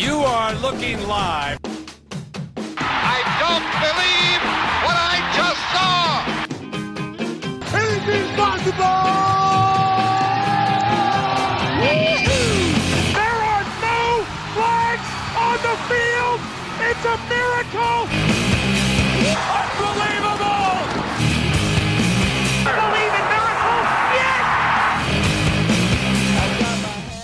You are looking live. I don't believe what I just saw. Anything's possible!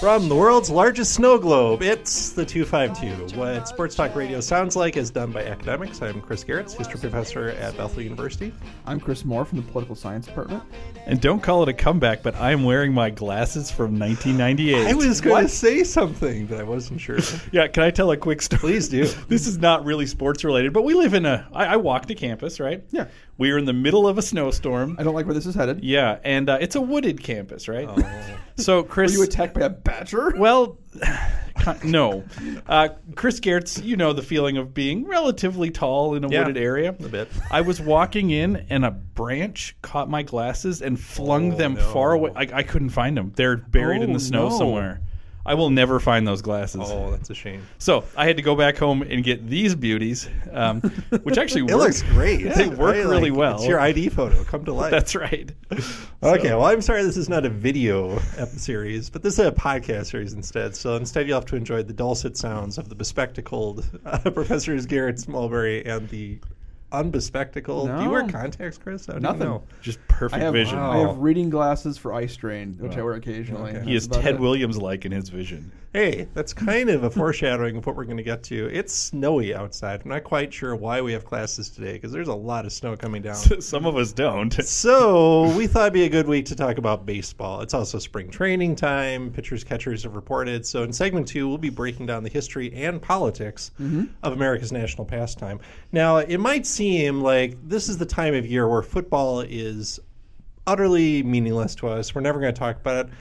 From the world's largest snow globe, it's the 252. What Sports Talk Radio sounds like is done by academics. I'm Chris Gehrz, history professor at Bethel University. I'm Chris Moore from the Political Science Department. And don't call it a comeback, but I'm wearing my glasses from 1998. I was going to say something, but I wasn't sure. Yeah, can I tell a quick story? Please do. this is not really sports related, but we live in a. I, I walk to campus, right? Yeah. We are in the middle of a snowstorm. I don't like where this is headed. Yeah, and uh, it's a wooded campus, right? So Chris, Were you attacked by a badger? well, no, uh, Chris Gehrz, you know the feeling of being relatively tall in a Yeah, wooded area. a bit. I was walking in, and a branch caught my glasses and flung Oh, them no. far away. I, I couldn't find them; they're buried in Oh, the snow no. somewhere. I will never find those glasses. Oh, that's a shame. So I had to go back home and get these beauties, um, which actually It work. looks great. They work I like- really well. It's your ID photo. Come to life. That's right. Okay, well, I'm sorry this is not a video series, but this is a podcast series instead. So instead, you'll have to enjoy the dulcet sounds of the bespectacled uh, Professors Garrett Mulberry and the unbespectacled. Do you wear contacts, Chris? I don't Nothing. know. Just I perfect have, vision. I have reading glasses for eye strain, which I wear occasionally. Okay. He is Ted. Williams like in his vision. Hey, that's kind of a foreshadowing of what we're going to get to. It's snowy outside. I'm not quite sure why we have classes today because there's a lot of snow coming down. Some of us don't. So we thought it'd be a good week to talk about baseball. It's also spring training time. Pitchers, catchers have reported. So in segment two, we'll be breaking down the history and politics mm-hmm. of America's national pastime. Now, it might seem like this is the time of year where football is utterly meaningless to us. We're never going to talk about it.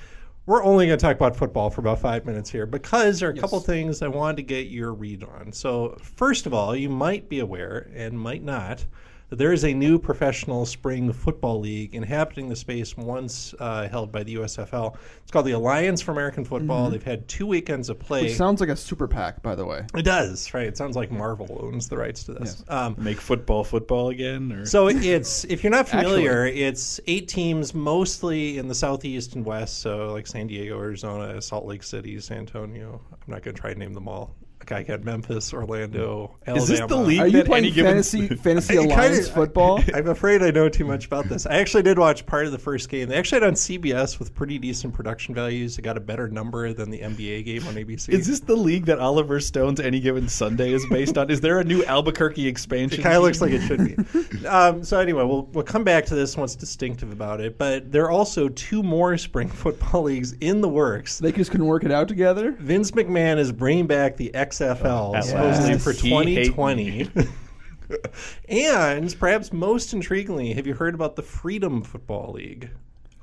We're only going to talk about football for about five minutes here because there are a couple things I wanted to get your read on. So, first of all, you might be aware and might not that there is a new professional spring football league inhabiting the space once uh, held by the USFL. It's called the Alliance for American Football. They've had two weekends of play. Which sounds like a super PAC, by the way. it does, right? It sounds like Marvel owns the rights to this. Um, Make football football again, or so it's if you're not familiar, it's eight teams mostly in the southeast and west, so like San Diego, Arizona, Salt Lake City, San Antonio. I'm not going to try to name them all. Like I got Memphis, Orlando, Alabama. is this the league Are you that playing any given fantasy fantasy kinda- alliance football? I'm afraid I know too much about this. I actually did watch part of the first game. They actually had on CBS with pretty decent production values. It got a better number than the NBA game on ABC. Is this the league that Oliver Stone's Any Given Sunday is based on? Is there a new Albuquerque expansion? It kind of looks like it should be. um, so anyway, we'll we'll come back to this and what's distinctive about it. But there are also two more spring football leagues in the works. They just couldn't work it out together. Vince McMahon is bringing back the XFL At supposedly last. for 2020. and perhaps most intriguingly, have you heard about the Freedom Football League?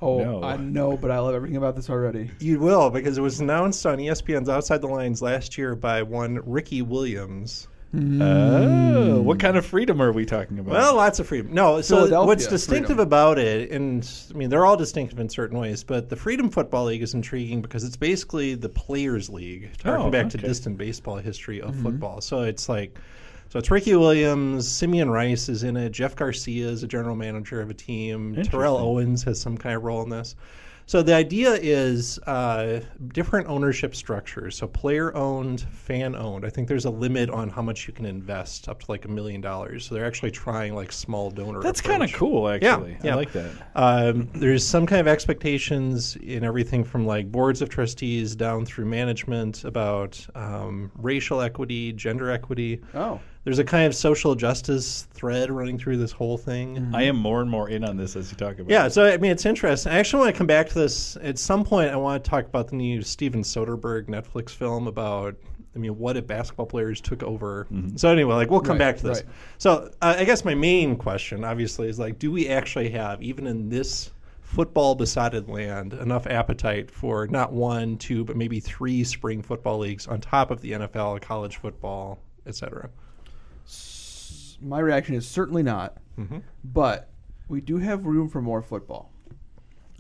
Oh, No. I know, but I love everything about this already. You will because it was announced on ESPN's Outside the Lines last year by one Ricky Williams. Oh, what kind of freedom are we talking about? Well, lots of freedom. No, so what's distinctive freedom. about it, and I mean, they're all distinctive in certain ways, but the Freedom Football League is intriguing because it's basically the Players League, harking Oh, back to distant baseball history of Mm-hmm. football. So it's like, so it's Ricky Williams, Simeon Rice is in it, Jeff Garcia is a general manager of a team, Terrell Owens has some kind of role in this. So the idea is uh, different ownership structures. So player owned, fan owned. I think there's a limit on how much you can invest, up to like a million dollars. So they're actually trying like small donor. That's kind of cool, actually. yeah. I like that. Um, there's some kind of expectations in everything from like boards of trustees down through management about um, racial equity, gender equity. Oh, There's a kind of social justice thread running through this whole thing. I am more and more in on this as you talk about. Yeah, it. so I mean, it's interesting. I actually want to come back to this at some point. I want to talk about the new Steven Soderbergh Netflix film about, I mean, what if basketball players took over. So anyway, like we'll come Right, back to this. right. So uh, I guess my main question, obviously, is like, do we actually have, even in this football besotted land, enough appetite for not one, two, but maybe three spring football leagues on top of the NFL, college football, et cetera? My reaction is certainly not. Mm-hmm. But we do have room for more football.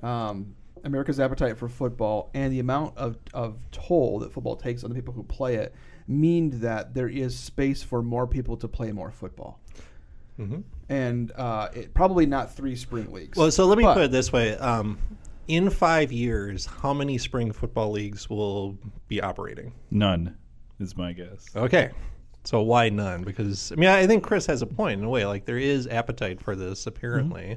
Um, America's appetite for football and the amount of, of toll that football takes on the people who play it mean that there is space for more people to play more football. And uh, it, probably not three spring leagues. Well, so let me But- put it this way: um, in five years, how many spring football leagues will be operating? None is my guess. Okay. So why none? Because I mean, I think Chris has a point in a way. Like there is appetite for this. Apparently,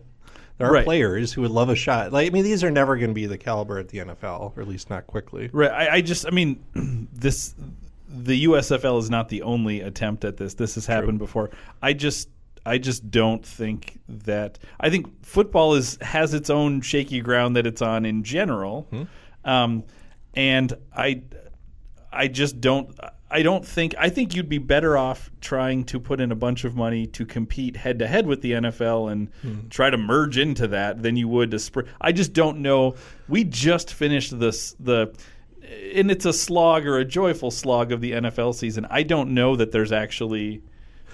there are Right. players who would love a shot. Like I mean, these are never going to be the caliber at the NFL, or at least not quickly. Right. I, I just, I mean, this, the USFL is not the only attempt at this. This has happened before. I just, I just don't think that. I think football is has its own shaky ground that it's on in general, um, and I, I just don't. I don't think. I think you'd be better off trying to put in a bunch of money to compete head to head with the NFL and try to merge into that than you would to spread. I just don't know. We just finished this the. And it's a slog or a joyful slog of the NFL season. I don't know that there's actually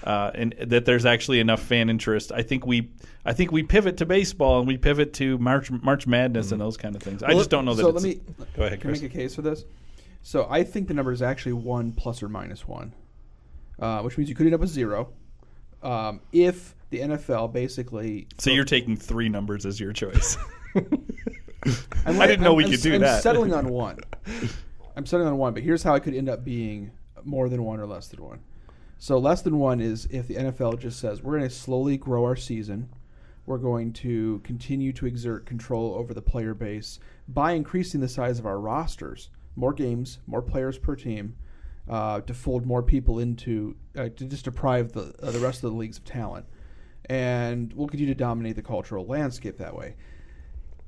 uh, and that there's actually enough fan interest. I think we, I think we pivot to baseball and we pivot to March March Madness and those kind of things. I just don't know that. So it's, let me Go ahead, can Chris. make a case for this. So I think the number is actually one plus or minus one, uh, which means you could end up with zero. Um, if the NFL basically, so you're taking three numbers as your choice. I'm, I didn't know we I'm- could do that. I'm that. settling on one. I'm settling on one, but here's how it could end up being more than one or less than one. So less than one is if the NFL just says we're going to slowly grow our season, we're going to continue to exert control over the player base by increasing the size of our rosters, more games, more players per team, uh, to fold more people into uh, to just deprive the uh, the rest of the leagues of talent, and we'll continue to dominate the cultural landscape that way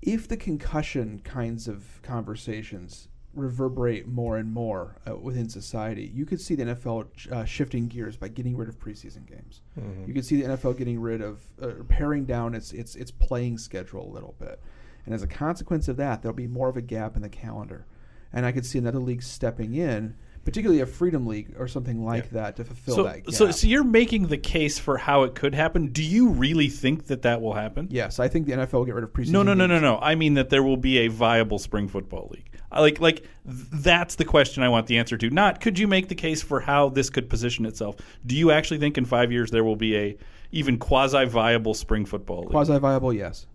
if the concussion kinds of conversations reverberate more and more uh, within society, you could see the NFL uh, shifting gears by getting rid of preseason games. You could see the NFL getting rid of uh, paring down its its its playing schedule a little bit, and as a consequence of that, there'll be more of a gap in the calendar. And I could see another league stepping in, particularly a Freedom League or something like that, to fulfill so, that gap. so, so you're making the case for how it could happen. Do you really think that that will happen? yes, I think the NFL will get rid of preseason. No, no, no, no, no. I mean that there will be a viable spring football league. Like, like that's the question I want the answer to. Not could you make the case for how this could position itself? Do you actually think in five years there will be a even quasi viable spring football league? Quasi viable, yes.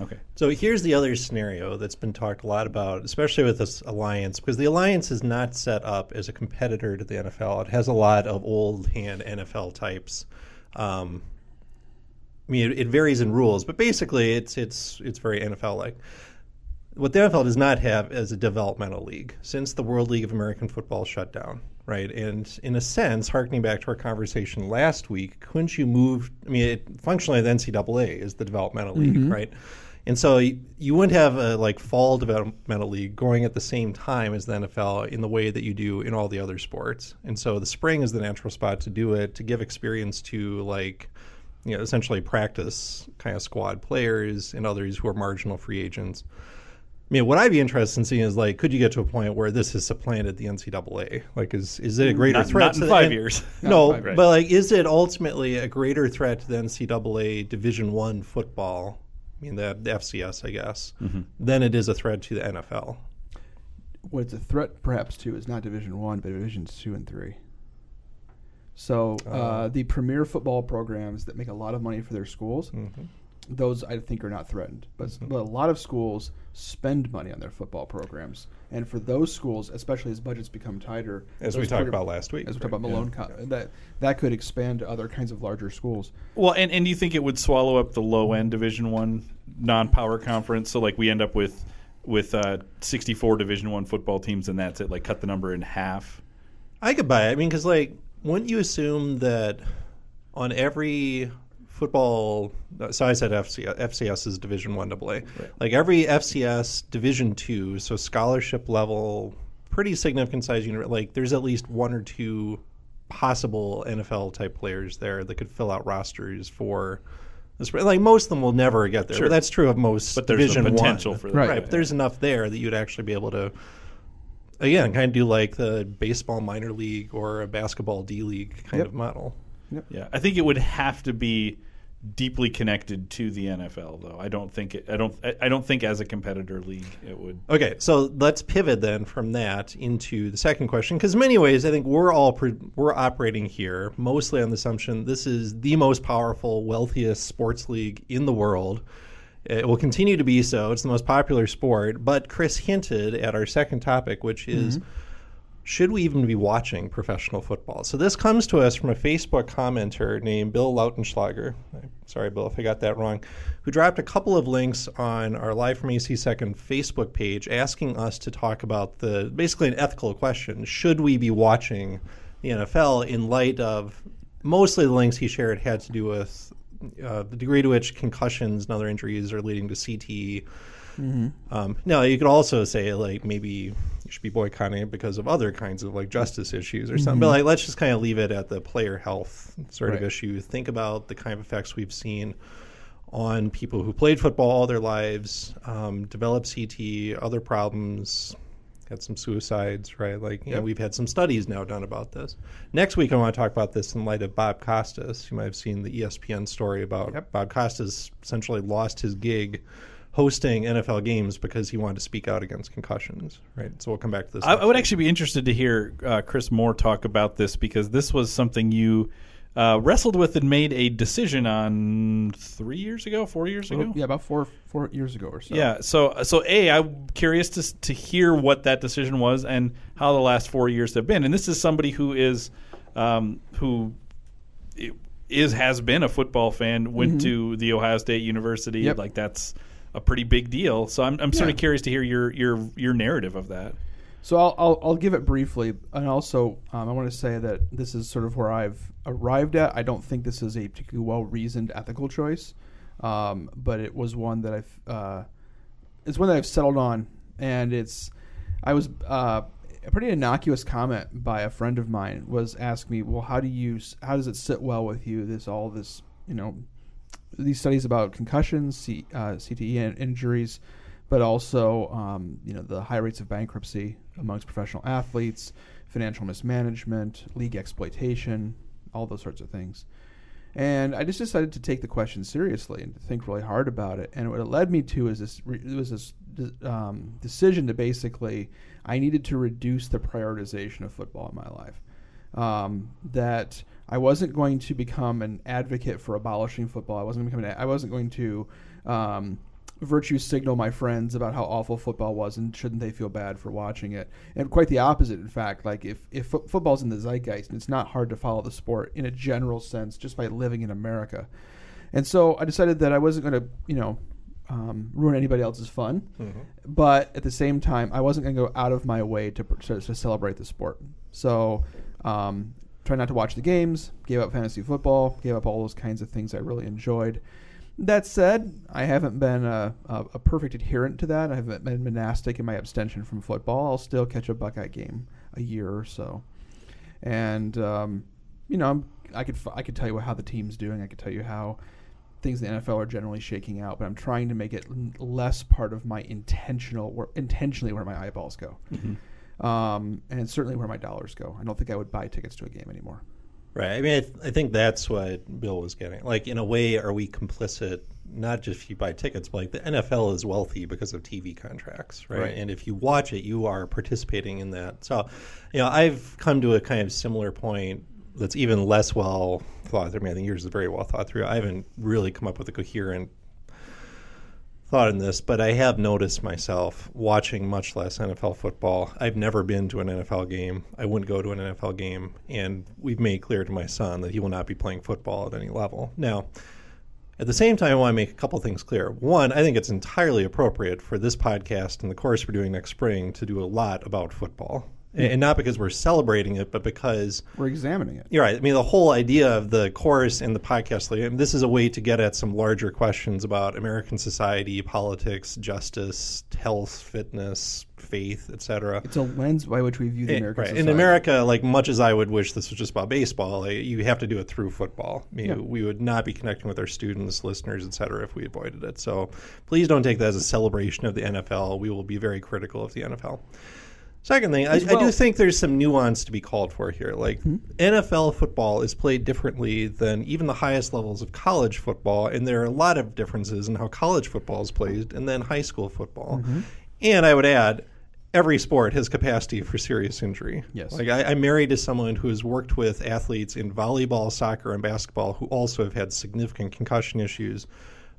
Okay. So here's the other scenario that's been talked a lot about, especially with this alliance, because the alliance is not set up as a competitor to the NFL. It has a lot of old hand NFL types. Um, I mean, it, it varies in rules, but basically, it's it's it's very NFL like. What the NFL does not have is a developmental league since the World League of American Football shut down, right? And in a sense, harkening back to our conversation last week, couldn't you move? I mean, it, functionally, the NCAA is the developmental league, right? And so you, wouldn't have a like fall developmental league going at the same time as the NFL in the way that you do in all the other sports. And so the spring is the natural spot to do it to give experience to like you know essentially practice kind of squad players and others who are marginal free agents. I mean, what I'd be interested in seeing is like, could you get to a point where this has supplanted the NCAA? Like, is is it a greater Not- threat? not to in the- five years. No, five years. but like, is it ultimately a greater threat to the NCAA Division One football? I mean, the, the FCS, I guess, Mm-hmm. than it is a threat to the NFL. what it's a threat perhaps to is not Division One, but Divisions Two and Three. So uh, the premier football programs that make a lot of money for their schools, those I think are not threatened. But, s- but a lot of schools spend money on their football programs, and for those schools, especially as budgets become tighter, As we talked about last week, as we talked about Malone, Co- that that could expand to other kinds of larger schools. Well, and, and do you think it would swallow up the low end Division One non power conference? So like we end up with with uh, sixty four Division One football teams, and that's it. Like cut the number in half. I could buy it. I mean, because like, wouldn't you assume that on every football? Uh, so I said FCS, FCS is Division One AA. Like every FCS Division Two, so scholarship level, pretty significant size unit. Like there's at least one or two possible NFL type players there that could fill out rosters for. this- Like most of them will never get there. Sure. That's true of most. But there's the potential one. for that. right. Right. But there's enough there that you'd actually be able to again, kind of do like the baseball minor league or a basketball D league kind Yep. of model. Yeah, I think it would have to be deeply connected to the NFL, though. I don't think it. I don't. I- I don't think as a competitor league it would. Okay, so let's pivot then from that into the second question, because in many ways, I think we're all pre- we're operating here mostly on the assumption this is the most powerful, wealthiest sports league in the world. It will continue to be so. It's the most popular sport. But Chris hinted at our second topic, which is mm-hmm. Should we even be watching professional football? So this comes to us from a Facebook commenter named Bill Lautenschlager. Sorry, Bill, if I got that wrong. Who dropped a couple of links on our Live from AC Second Facebook page, asking us to talk about the basically an ethical question: Should we be watching the NFL in light of mostly the links he shared had to do with uh, the degree to which concussions and other injuries are leading to CTE. Um, now you could also say like maybe you should be boycotting it because of other kinds of like justice issues or something. But like let's just kind of leave it at the player health sort of issue. Think about the kind of effects we've seen on people who played football all their lives, um, developed CT, other problems, had some suicides, right? Like, you know, we've had some studies now done about this. Next week, I want to talk about this in light of Bob Costas. You might have seen the ESPN story about Yep. Bob Costas essentially lost his gig hosting NFL games because he wanted to speak out against concussions, right? So we'll come back to this. I, I would actually be interested to hear uh, Chris Moore talk about this because this was something you uh, wrestled with and made a decision on three years ago, four years ago. Yeah, about four four years ago or so. Yeah. So, so a, I'm curious to to hear what that decision was and how the last four years have been. And this is somebody who is, um, who i- has been a football fan, went to the Ohio State University. Yep. Like that's a pretty big deal. So I'm I'm sort of curious to hear your your your narrative of that. So I'll, I'll, I'll give it briefly, and also um, I want to say that this is sort of where I've arrived at. I don't think this is a particularly well reasoned ethical choice, um, but it was one that I've uh, it's one that I've settled on, and it's I was uh, a pretty innocuous comment by a friend of mine was ask me, well, how do you how does it sit well with you? This all this you know these studies about concussions, C, uh, CTE in- injuries, but also um, you know the high rates of bankruptcy amongst professional athletes, financial mismanagement, league exploitation, all those sorts of things. And I just decided to take the question seriously and to think really hard about it. And what it led me to is this: it was this um, decision to basically I needed to reduce the prioritization of football in my life um, that I wasn't going to become an advocate for abolishing football. I wasn't becoming. I wasn't going to um, virtue signal my friends about how awful football was and shouldn't they feel bad for watching it. And quite the opposite, in fact. Like if if fo- football's in the zeitgeist, and it's not hard to follow the sport in a general sense just by living in America. And so I decided that I wasn't going to, you know, um, ruin anybody else's fun. But at the same time, I wasn't going to go out of my way to, to, to celebrate the sport. So um, try not to watch the games, gave up fantasy football, gave up all those kinds of things I really enjoyed. That said, I haven't been a, a, a perfect adherent to that. I haven't been monastic in my abstention from football. I'll still catch a Buckeye game a year or so. And, um, you know, I'm, I could I could tell you how the team's doing. I could tell you how things in the NFL are generally shaking out, but I'm trying to make it less part of my intentional, intentionally where my eyeballs go, um, and it's certainly where my dollars go. I don't think I would buy tickets to a game anymore. Right. I mean, I, th- I think that's what Bill was getting. Like, in a way, are we complicit? Not just if you buy tickets, but like the NFL is wealthy because of TV contracts, right? Right. And if you watch it, you are participating in that. So, you know, I've come to a kind of similar point that's even less well thought through. I mean, I think yours is very well thought through. I haven't really come up with a coherent thought in this, but I have noticed myself watching much less NFL football. I've never been to an NFL game. I wouldn't go to an NFL game, and we've made clear to my son that he will not be playing football at any level. Now, at the same time, I want to make a couple things clear. One, I think it's entirely appropriate for this podcast and the course we're doing next spring to do a lot about football. And not because we're celebrating it, but because We're examining it. you're right. I mean, the whole idea of the course and the podcast, like, I mean, this is a way to get at some larger questions about American society, politics, justice, health, fitness, faith, etc. It's a lens by which we view the Eh, American right. society. In America, like much as I would wish this was just about baseball, like, you have to do it through football. I mean, Yeah. We would not be connecting with our students, listeners, etc. if we avoided it. So please don't take that as a celebration of the NFL. We will be very critical of the NFL. Second thing, I, I do think there's some nuance to be called for here. Like hmm? NFL football is played differently than even the highest levels of college football, and there are a lot of differences in how college football is played and then high school football. Mm-hmm. And I would add, every sport has capacity for serious injury. Yes. Like I, I'm married to someone who has worked with athletes in volleyball, soccer, and basketball who also have had significant concussion issues.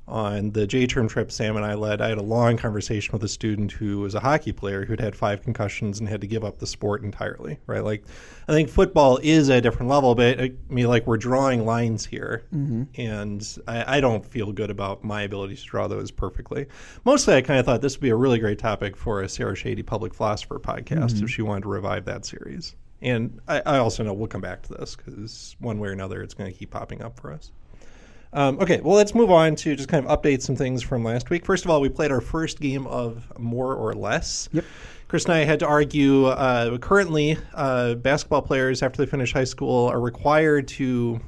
On the J term trip Sam and I led, I had a long conversation with a student who was a hockey player who'd had five concussions and had to give up the sport entirely. Right? Like, I think football is at a different level, but I mean, like we're drawing lines here, mm-hmm. and I, I don't feel good about my ability to draw those perfectly. Mostly, I kind of thought this would be a really great topic for a Sara Shady Public Philosopher podcast mm-hmm. if she wanted to revive that series. And I, I also know we'll come back to this because one way or another, it's going to keep popping up for us. Um, okay, well, let's move on to just kind of update some things from last week. First of all, we played our first game of more or less. Yep. Chris and I had to argue. Uh, currently, uh, basketball players, after they finish high school, are required to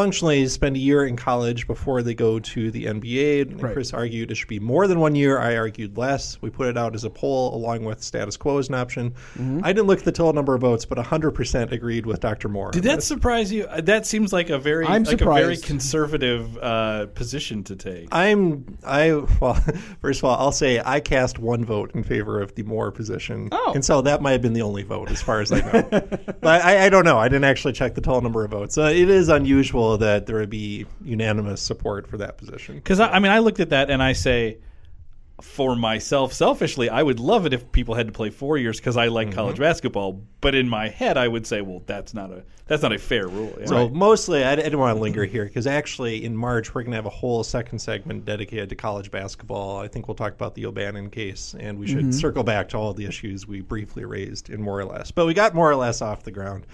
functionally spend a year in college before they go to the NBA. And Right. Chris argued it should be more than one year. I argued less. We put it out as a poll along with status quo as an option. Mm-hmm. I didn't look at the total number of votes, but 100% agreed with Dr. Moore. Did that surprise you? Uh, That seems like a very I'm like a very conservative uh, position to take. I'm I well first of all I'll say I cast one vote in favor of the Moore position, Oh. and so that might have been the only vote as far as I know. but I, I don't know. I didn't actually check the total number of votes. Uh, it is unusual that there would be unanimous support for that position. Because I, I mean, I looked at that and I say, for myself, selfishly, I would love it if people had to play four years because I like mm-hmm. college basketball. But in my head, I would say, well, that's not a that's not a fair rule. Yeah. So mostly, I, I didn't want to linger mm-hmm. here because actually in March we're going to have a whole second segment dedicated to college basketball. I think we'll talk about the O'Bannon case, and we should mm-hmm. circle back to all the issues we briefly raised in more or less. But we got more or less off the ground.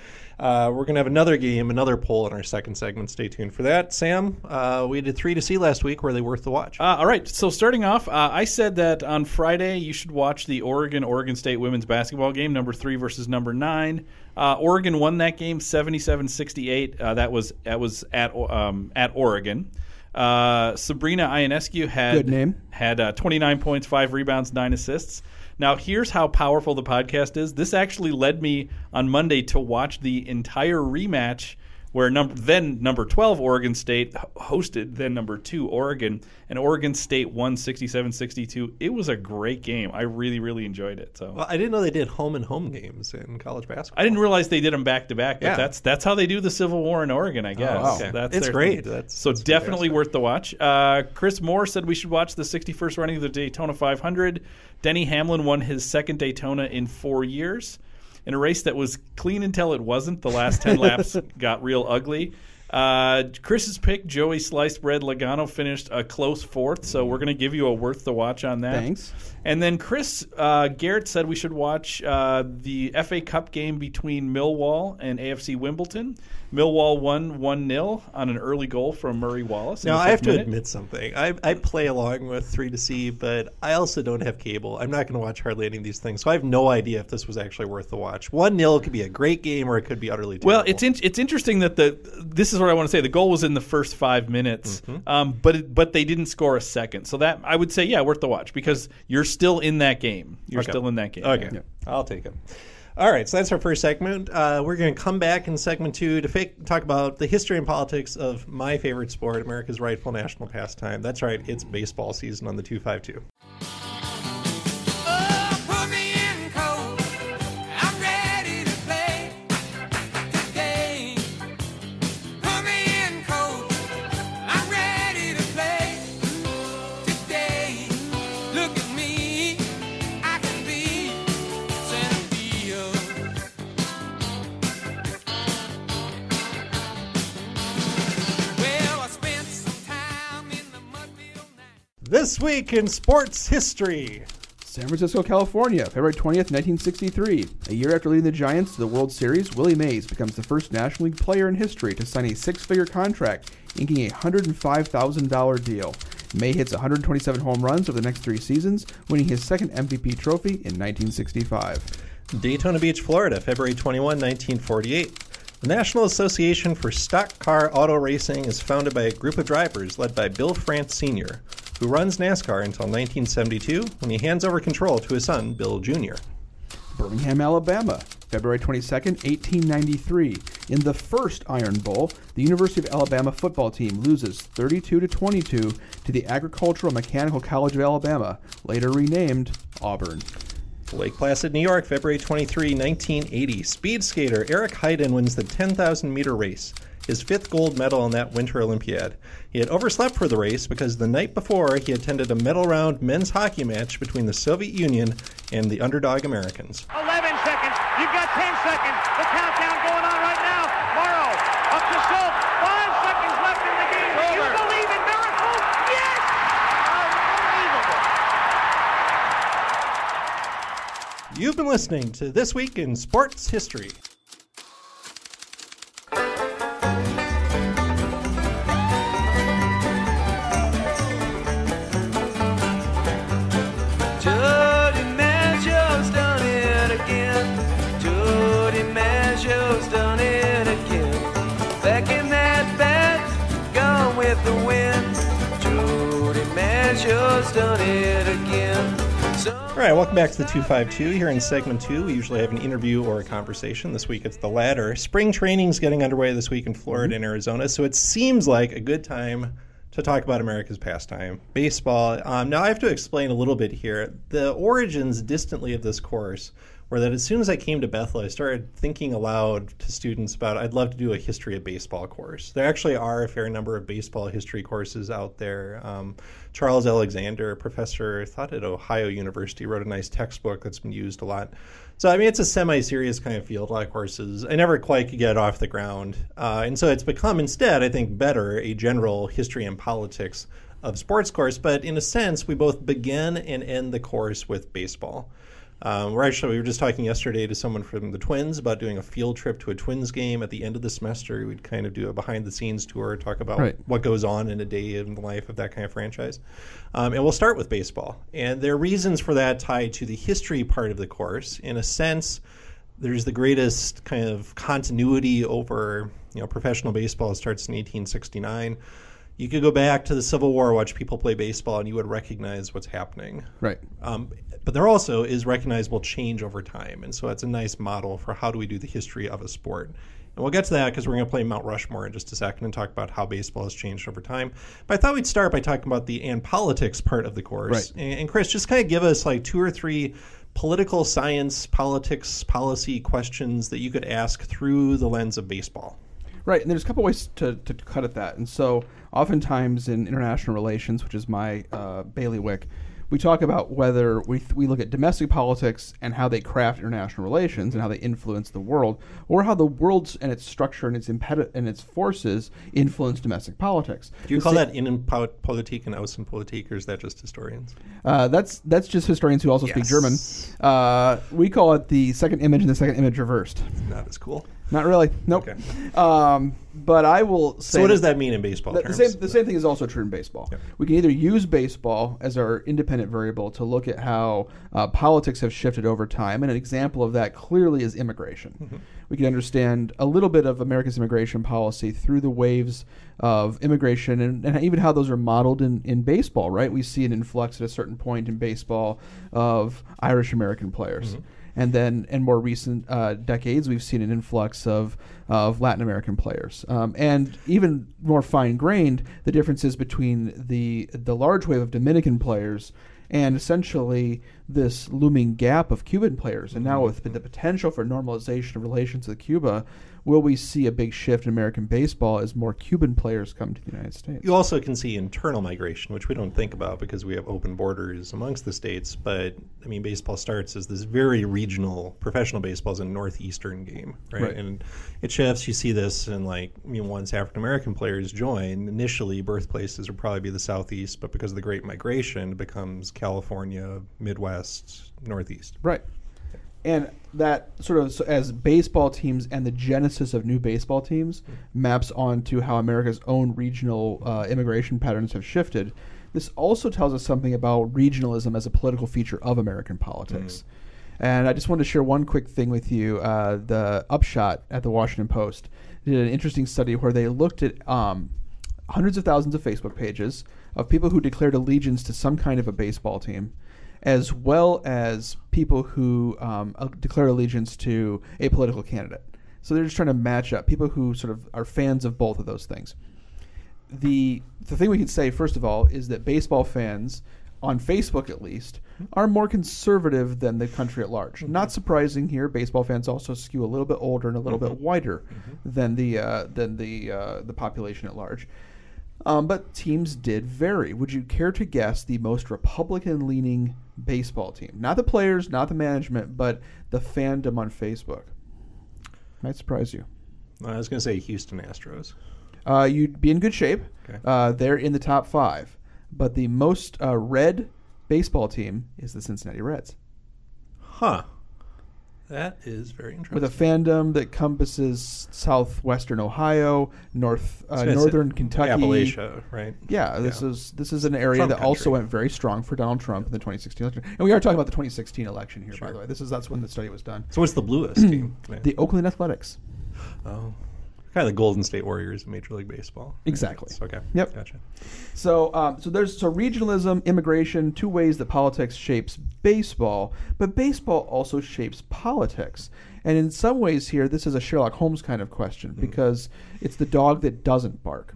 Uh, we're going to have another game, another poll in our second segment. Stay tuned for that. Sam, uh, we did three to see last week. Were they worth the watch? Uh, all right. So starting off, uh, I said that on Friday you should watch the Oregon Oregon State women's basketball game, number three versus number nine. Uh, Oregon won that game 77-68. Uh, that was that was at um, at Oregon. Uh, Sabrina Ionescu had Good name. had uh, 29 points, five rebounds, nine assists. Now, here's how powerful the podcast is. This actually led me on Monday to watch the entire rematch where number then number 12 Oregon State hosted then number 2 Oregon and Oregon State won 67-62. It was a great game. I really really enjoyed it. So well, I didn't know they did home and home games in college basketball. I didn't realize they did them back to back, but Yeah. that's that's how they do the Civil War in Oregon, I guess. wow. Okay. That's It's great. That's- so that's definitely worth the watch. Uh, Chris Moore said we should watch the 61st running of the Daytona 500. Denny Hamlin won his second Daytona in four years in a race that was clean until it wasn't. The last 10 laps got real ugly. Uh, Chris's pick, Joey Sliced Bread Logano, finished a close fourth, so we're going to give you a worth the watch on that. Thanks. And then Chris uh, Gehrz said we should watch uh, the FA Cup game between Millwall and AFC Wimbledon. Millwall won 1 0 on an early goal from Murray Wallace. Now I have fifth to admit something. I, I play along with three to see, but I also don't have cable. I'm not going to watch hardly any of these things, so I have no idea if this was actually worth the watch. One 0 could be a great game, or it could be utterly terrible. Well, it's in, it's interesting that the this is what I want to say. The goal was in the first five minutes, Mm-hmm. um, but it, but they didn't score a second. So that I would say, yeah, worth the watch because you're still in that game. You're Okay. still in that game. Okay, I'll take it. All right, so that's our first segment. Uh, we're going to come back in segment two to fake, talk about the history and politics of my favorite sport, America's rightful national pastime. That's right, it's baseball season on the 252. Week in sports history. San Francisco, California, February 20th, 1963. A year after leading the Giants to the World Series, Willie Mays becomes the first National League player in history to sign a six figure contract, inking a $105,000 deal. May hits 127 home runs over the next three seasons, winning his second MVP trophy in 1965. Daytona Beach, Florida, February 21, 1948. The National Association for Stock Car Auto Racing is founded by a group of drivers led by Bill France Sr., who runs NASCAR until 1972 when he hands over control to his son, Bill Jr. Birmingham, Alabama, February 22, 1893. In the first Iron Bowl, the University of Alabama football team loses 32 to 22 to the Agricultural Mechanical College of Alabama, later renamed Auburn. Lake Placid, New York, February 23, 1980. Speed skater Eric Heiden wins the 10,000 meter race, his fifth gold medal in that Winter Olympiad. He had overslept for the race because the night before he attended a medal round men's hockey match between the Soviet Union and the underdog Americans. 11 seconds. You've got 10 seconds. The countdown going on right now. Morrow up to Schultz. Five seconds left in the game. Do you believe in miracles? Yes! Unbelievable. You've been listening to This Week in Sports History. All right, welcome back to the 252. Here in segment two, we usually have an interview or a conversation. This week it's the latter. Spring training's getting underway this week in Florida and Arizona, so it seems like a good time to talk about America's pastime, baseball. Um, now, I have to explain a little bit here. The origins distantly of this course were that as soon as I came to Bethel, I started thinking aloud to students about I'd love to do a history of baseball course. There actually are a fair number of baseball history courses out there. Um, Charles Alexander, a professor, I thought at Ohio University, wrote a nice textbook that's been used a lot. So, I mean, it's a semi serious kind of field, a lot of courses. I never quite could get off the ground. Uh, and so it's become instead, I think, better a general history and politics of sports course. But in a sense, we both begin and end the course with baseball. Um, we're actually we were just talking yesterday to someone from the Twins about doing a field trip to a Twins game at the end of the semester. We'd kind of do a behind the scenes tour, talk about Right. what goes on in a day in the life of that kind of franchise. Um, and we'll start with baseball. And there are reasons for that tied to the history part of the course. In a sense, there's the greatest kind of continuity over you know professional baseball. Starts in 1869. You could go back to the Civil War, watch people play baseball, and you would recognize what's happening. Right. Um, but there also is recognizable change over time, and so that's a nice model for how do we do the history of a sport. And we'll get to that because we're going to play Mount Rushmore in just a second and talk about how baseball has changed over time. But I thought we'd start by talking about the and politics part of the course. Right. And, and Chris, just kind of give us like two or three political science, politics, policy questions that you could ask through the lens of baseball. Right, and there's a couple ways to, to cut at that. And so, oftentimes in international relations, which is my uh, bailiwick, we talk about whether we, th- we look at domestic politics and how they craft international relations and how they influence the world, or how the world's and its structure and its impedi- and its forces influence domestic politics. Do you The call sa- that Innenpolitik and Außenpolitik, or is that just historians? Uh, that's that's just historians who also speak German. Uh, we call it the second image and the second image reversed. Not as cool. Not really. Nope. Okay. Um, but I will say. So what does that mean in baseball The, the terms? same, the same thing is also true in baseball. Yep. We can either use baseball as our independent variable to look at how uh, politics have shifted over time, and an example of that clearly is immigration. Mm-hmm. We can understand a little bit of America's immigration policy through the waves of immigration and, and even how those are modeled in, in baseball, right? We see an influx at a certain point in baseball of Irish American players. Mm-hmm. And then, in more recent uh, decades, we've seen an influx of of Latin American players, um, and even more fine grained, the differences between the the large wave of Dominican players and essentially this looming gap of Cuban players. And now, with the potential for normalization of relations with Cuba, will we see a big shift in American baseball as more Cuban players come to the United States? You also can see internal migration, which we don't think about because we have open borders amongst the states. But I mean, baseball starts as this very regional. Professional baseball is a northeastern game, right? Right. And it shifts. You see this in like I mean, once African American players join, initially birthplaces would probably be the southeast, but because of the Great Migration, it becomes California, Midwest, Northeast. Right. And that sort of so as baseball teams and the genesis of new baseball teams maps onto how America's own regional uh, immigration patterns have shifted. This also tells us something about regionalism as a political feature of American politics. And I just wanted to share one quick thing with you. Uh, the Upshot at the Washington Post did an interesting study where they looked at um, hundreds of thousands of Facebook pages of people who declared allegiance to some kind of a baseball team as well as people who um, uh, declare allegiance to a political candidate. So they're just trying to match up people who sort of are fans of both of those things. The the thing we can say first of all is that baseball fans on Facebook at least are more conservative than the country at large. Not surprising here. Baseball fans also skew a little bit older and a little bit whiter than the uh, than the uh, the population at large. Um, but teams did vary. Would you care to guess the most Republican leaning baseball team? Not the players, not the management, but the fandom on Facebook. Might surprise you. I was going to say Houston Astros. Uh, you'd be in good shape. Okay. Uh, they're in the top five. But the most uh, red baseball team is the Cincinnati Reds. Huh. That is very interesting. with a fandom that encompasses southwestern Ohio, north uh, I was gonna say northern Kentucky, Appalachia, right? Yeah, this Yeah. is this is an area Trump that also went very strong for Donald Trump in the 2016 election. And we are talking about the 2016 election here, by the way. This is that's when the study was done. So what's the bluest team? The Oakland Athletics. oh, kind of the Golden State Warriors of Major League Baseball. Exactly. Okay. Yep. Gotcha. So, um, so there's so regionalism, immigration, two ways that politics shapes baseball, but baseball also shapes politics. And in some ways, here this is a Sherlock Holmes kind of question because it's the dog that doesn't bark.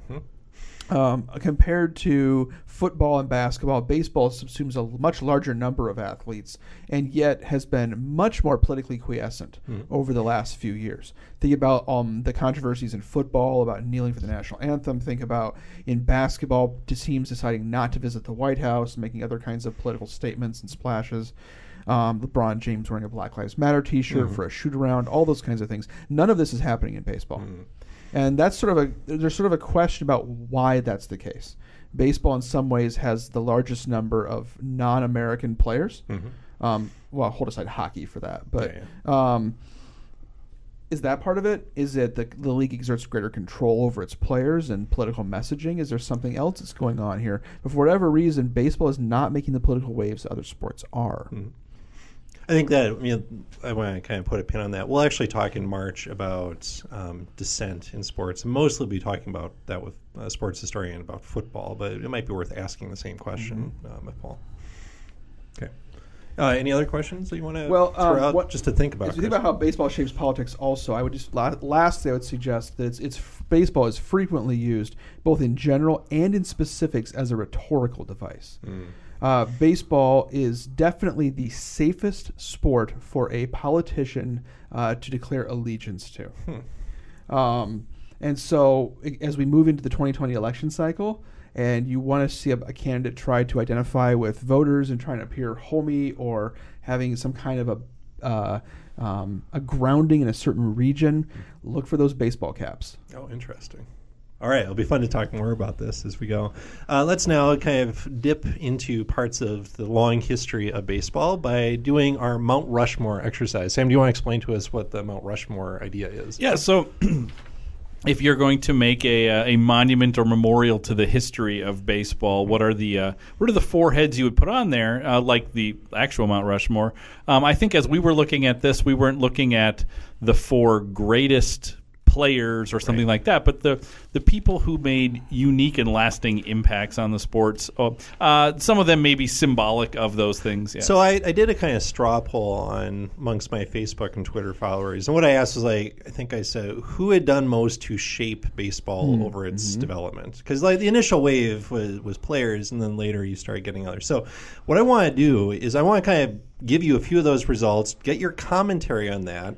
Um, compared to football and basketball, baseball subsumes a much larger number of athletes and yet has been much more politically quiescent over the last few years. Think about um, the controversies in football about kneeling for the national anthem. Think about in basketball, teams deciding not to visit the White House, making other kinds of political statements and splashes. Um, LeBron James wearing a Black Lives Matter T-shirt for a shoot around, all those kinds of things. None of this is happening in baseball. And that's sort of a there's sort of a question about why that's the case. Baseball, in some ways, has the largest number of non-American players. Um, well, hold aside hockey for that, but Yeah, Um, is that part of it? Is it the the league exerts greater control over its players and political messaging? Is there something else that's going on here? But for whatever reason, baseball is not making the political waves that other sports are. I think that you know, I want to kind of put a pin on that. We'll actually talk in March about um, dissent in sports. Mostly be talking about that with a sports historian about football, but it might be worth asking the same question Mm-hmm. um, with Paul. Okay. Uh, any other questions that you want to Well, throw um, out what- just to think about? As we think about how baseball shapes politics, also, I would just la- lastly I would suggest that it's, it's baseball is frequently used both in general and in specifics as a rhetorical device. Uh, baseball is definitely the safest sport for a politician uh, to declare allegiance to. Um, and so, i- as we move into the 2020 election cycle, and you want to see a, a candidate try to identify with voters and trying to appear homey or having some kind of a uh, um, a grounding in a certain region, look for those baseball caps. Oh, interesting. All right, it'll be fun to talk more about this as we go. Uh, let's now kind of dip into parts of the long history of baseball by doing our Mount Rushmore exercise. Sam, do you want to explain to us what the Mount Rushmore idea is? Yeah, so if you're going to make a, uh, a monument or memorial to the history of baseball, what are the uh, what are the four heads you would put on there, uh, like the actual Mount Rushmore? Um, I think as we were looking at this, we weren't looking at the four greatest players or something like that, but the the people who made unique and lasting impacts on the sports. Oh, uh, some of them may be symbolic of those things. Yeah. So I, I did a kind of straw poll on amongst my Facebook and Twitter followers, and what I asked was like, I think I said, who had done most to shape baseball over its development? Because like the initial wave was was players, and then later you started getting others. So what I want to do is I want to kind of give you a few of those results, get your commentary on that.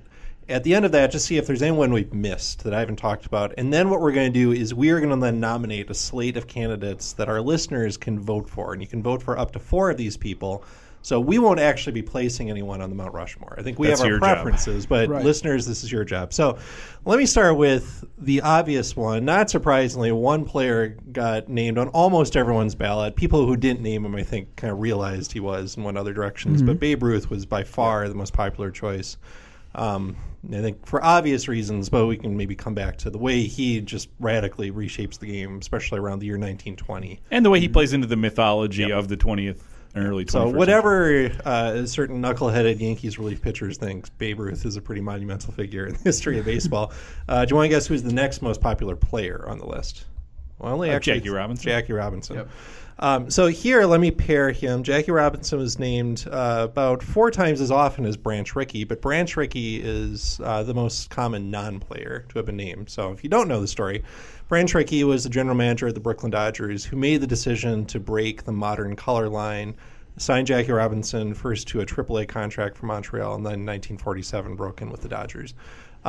At the end of that, just see if there's anyone we've missed that I haven't talked about. And then what we're going to do is we are going to then nominate a slate of candidates that our listeners can vote for. And you can vote for up to four of these people. So we won't actually be placing anyone on the Mount Rushmore. I think we That's have our your job. preferences, but Right. listeners, this is your job. So let me start with the obvious one. Not surprisingly, one player got named on almost everyone's ballot. People who didn't name him, I think, kind of realized he was and went other directions. But Babe Ruth was by far the most popular choice. Um, I think for obvious reasons, but we can maybe come back to the way he just radically reshapes the game, especially around the year 1920. and the way he plays into the mythology of the 20th and early 21st So whatever uh, certain knuckleheaded Yankees relief pitchers think, Babe Ruth is a pretty monumental figure in the history of baseball. Uh, do you want to guess who's the next most popular player on the list? Well, only Uh, actually Jackie Robinson? Jackie Robinson. Yep. Um, so here, let me pair him. Jackie Robinson was named uh, about four times as often as Branch Rickey, but Branch Rickey is uh, the most common non-player to have been named. So if you don't know the story, Branch Rickey was the general manager of the Brooklyn Dodgers who made the decision to break the modern color line, signed Jackie Robinson first to a AAA contract for Montreal, and then in 1947 broke in with the Dodgers.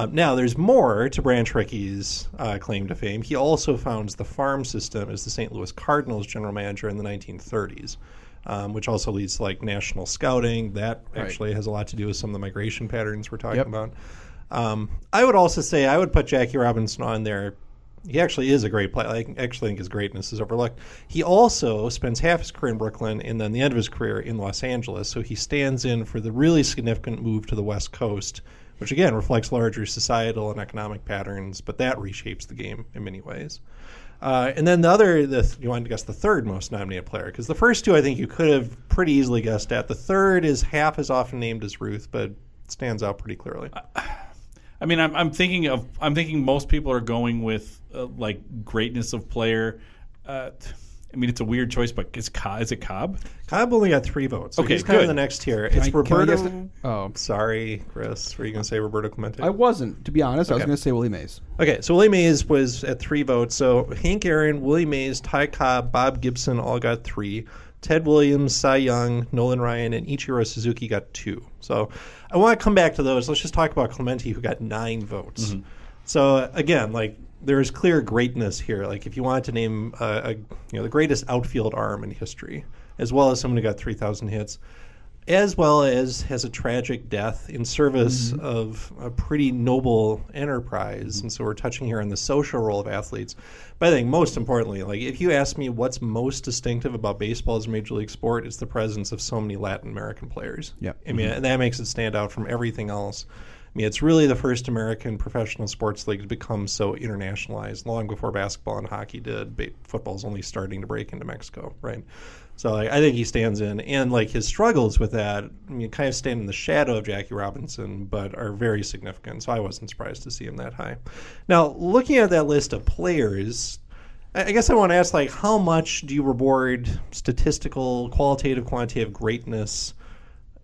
Um, now, there's more to Branch Rickey's uh, claim to fame. He also founds the farm system as the St. Louis Cardinals general manager in the 1930s, um, which also leads to like national scouting. That Right. actually has a lot to do with some of the migration patterns we're talking Yep. about. Um, I would also say I would put Jackie Robinson on there. He actually is a great player. I actually think his greatness is overlooked. He also spends half his career in Brooklyn and then the end of his career in Los Angeles. So he stands in for the really significant move to the West Coast, which again reflects larger societal and economic patterns, but that reshapes the game in many ways. Uh, and then the other, the, you want to guess the third most nominated player because the first two I think you could have pretty easily guessed at. The third is half as often named as Ruth, but stands out pretty clearly. I mean, I'm, I'm thinking of I'm thinking most people are going with uh, like greatness of player. Uh, I mean, it's a weird choice, but is Cobb, is it Cobb? Cobb only got three votes. So Okay, he's kind of good. the next tier. Can It's I- Roberto. guess it? Oh, Sorry, Chris. Were you going to say Roberto Clemente? I wasn't. To be honest, I was going to say Willie Mays. Okay, so Willie Mays was at three votes. So Hank Aaron, Willie Mays, Ty Cobb, Bob Gibson all got three. Ted Williams, Cy Young, Nolan Ryan, and Ichiro Suzuki got two. So I want to come back to those. Let's just talk about Clemente, who got nine votes. So uh, again, like there is clear greatness here. Like if you wanted to name uh, a, you know the greatest outfield arm in history, as well as someone who got three thousand hits, as well as has a tragic death in service of a pretty noble enterprise. And so we're touching here on the social role of athletes. But I think most importantly, like if you ask me what's most distinctive about baseball as a major league sport, it's the presence of so many Latin American players. Yeah, I mean, and that makes it stand out from everything else. I mean, it's really the first American professional sports league to become so internationalized. Long before basketball and hockey did, ba- football's only starting to break into Mexico, right? So like, I think he stands in, and like his struggles with that, I mean, kind of stand in the shadow of Jackie Robinson, but are very significant. So I wasn't surprised to see him that high. Now, looking at that list of players, I I guess I want to ask, like, how much do you reward statistical, qualitative, quantitative greatness?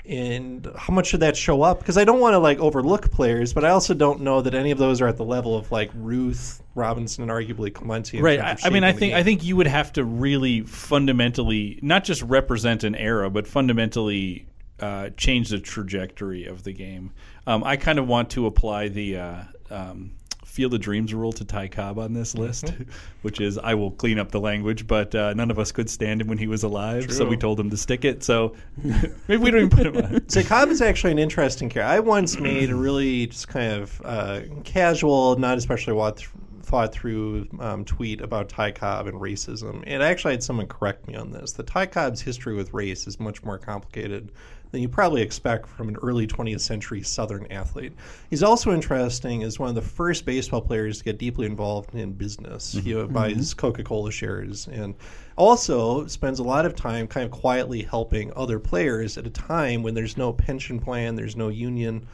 And how much should that show up? Because I don't want to like overlook players, but I also don't know that any of those are at the level of like Ruth Robinson and arguably Clemente. Right. I, I mean, I think I think you would have to really fundamentally not just represent an era, but fundamentally uh, change the trajectory of the game. Um, I kind of want to apply the uh, um, Field of Dreams rule to Ty Cobb on this list, which is I will clean up the language, but uh, none of us could stand him when he was alive, so we told him to stick it. So maybe we don't even put him on. So Cobb is actually an interesting character. I once made a really just kind of uh, casual, not especially what thought through um, tweet about Ty Cobb and racism, and I actually had someone correct me on this. The Ty Cobb's history with race is much more complicated than you probably expect from an early 20th century Southern athlete. He's also interesting as one of the first baseball players to get deeply involved in business. He uh, buys Coca-Cola shares and also spends a lot of time kind of quietly helping other players at a time when there's no pension plan, there's no union.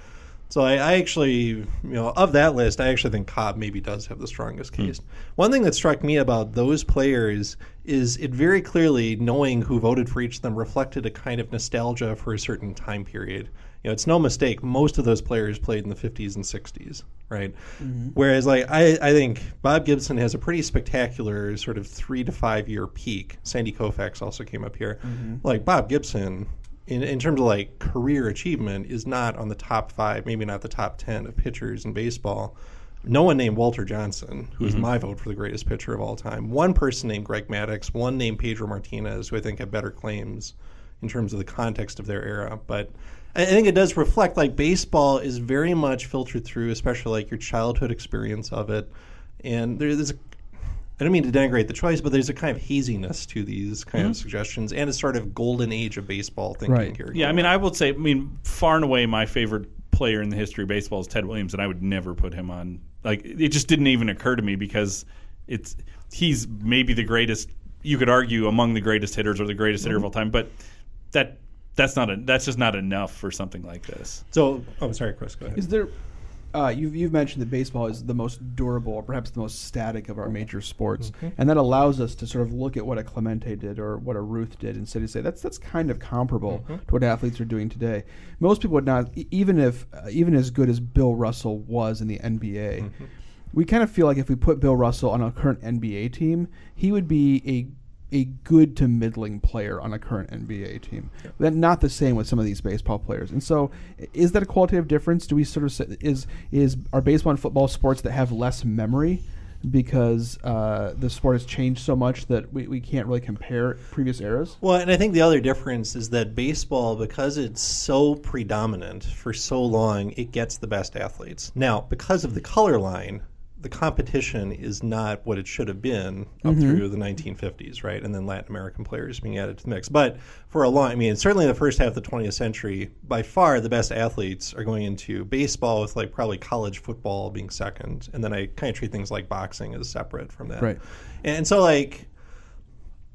So I, I actually, you know, of that list, I actually think Cobb maybe does have the strongest hmm. case. One thing that struck me about those players is it very clearly, knowing who voted for each of them, reflected a kind of nostalgia for a certain time period. You know, it's no mistake. Most of those players played in the 50s and 60s, right? Mm-hmm. Whereas, like, I, I think Bob Gibson has a pretty spectacular sort of three to five year peak. Sandy Koufax also came up here. Mm-hmm. Like Bob Gibson, in, in terms of like career achievement, is not on the top five, maybe not the top ten of pitchers in baseball. No one named Walter Johnson, who is mm-hmm. my vote for the greatest pitcher of all time. One person named Greg Maddux, one named Pedro Martinez, who I think have better claims in terms of the context of their era. But I I think it does reflect like baseball is very much filtered through, especially like your childhood experience of it. And there's a I don't mean to denigrate the choice, but there's a kind of haziness to these kind of mm-hmm. suggestions and a sort of golden age of baseball thinking Right. here. Yeah, I mean, I would say, I mean, far and away, my favorite player in the history of baseball is Ted Williams, and I would never put him on. Like, it just didn't even occur to me because it's he's maybe the greatest. You could argue among the greatest hitters or the greatest hitter of mm-hmm. all time, but that that's not a, that's just not enough for something like this. So, oh, sorry, Chris, go ahead. Is there uh, you've, you've mentioned that baseball is the most durable, or perhaps the most static of our major sports, Mm-hmm. and that allows us to sort of look at what a Clemente did or what a Ruth did, and of say that's that's kind of comparable Mm-hmm. to what athletes are doing today. Most people would not, even if uh, even as good as Bill Russell was in the NBA, Mm-hmm. we kind of feel like if we put Bill Russell on a current NBA team, he would be a a good to middling player on a current NBA team. Then not the same with some of these baseball players. And so, is that a qualitative difference? Do we sort of say, is is are baseball and football sports that have less memory because uh, the sport has changed so much that we, we can't really compare previous eras? Well, and I think the other difference is that baseball, because it's so predominant for so long, it gets the best athletes. Now, because of the color line, the competition is not what it should have been up mm-hmm. through the 1950s, right? And then Latin American players being added to the mix. But for a long, I mean, certainly the first half of the 20th century, by far the best athletes are going into baseball, with like probably college football being second, and then I kind of treat things like boxing as separate from that. Right. And so, like,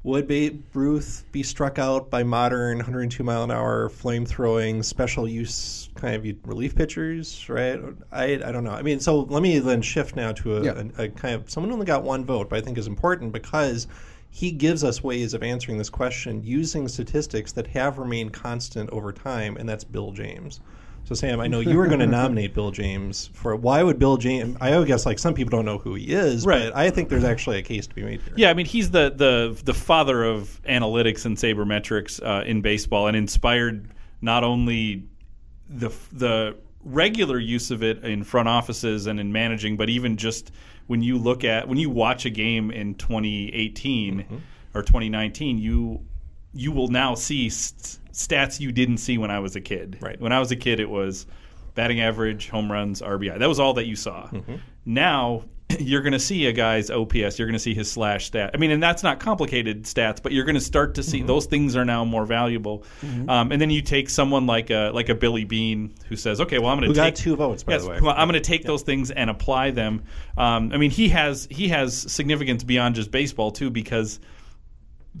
would Ruth be struck out by modern 102 mile an hour flame throwing special use kind of relief pitchers? Right? I, I don't know. I mean, so let me then shift now to a, Yeah. a, a kind of someone who only got one vote, but I think is important because he gives us ways of answering this question using statistics that have remained constant over time, and that's Bill James. So Sam, I know you were going to nominate Bill James for why would Bill James? I would guess like some people don't know who he is, Right. but I think there's actually a case to be made here. Yeah, I mean he's the the the father of analytics and sabermetrics uh, in baseball, and inspired not only the the regular use of it in front offices and in managing, but even just when you look at when you watch a game in 2018 Mm-hmm. or 2019, you you will now see st- stats you didn't see when I was a kid. Right. When I was a kid, it was batting average, home runs, RBI. That was all that you saw. Mm-hmm. Now you're going to see a guy's OPS. You're going to see his slash stat. I mean, and that's not complicated stats, but you're going to start to Mm-hmm. see those things are now more valuable. Um, and then you take someone like a like a Billy Beane who says, "Okay, well, I'm going to got take two votes, by yes, the way. well, I'm going to take those things and apply them. Um, I mean, he has he has significance beyond just baseball too, because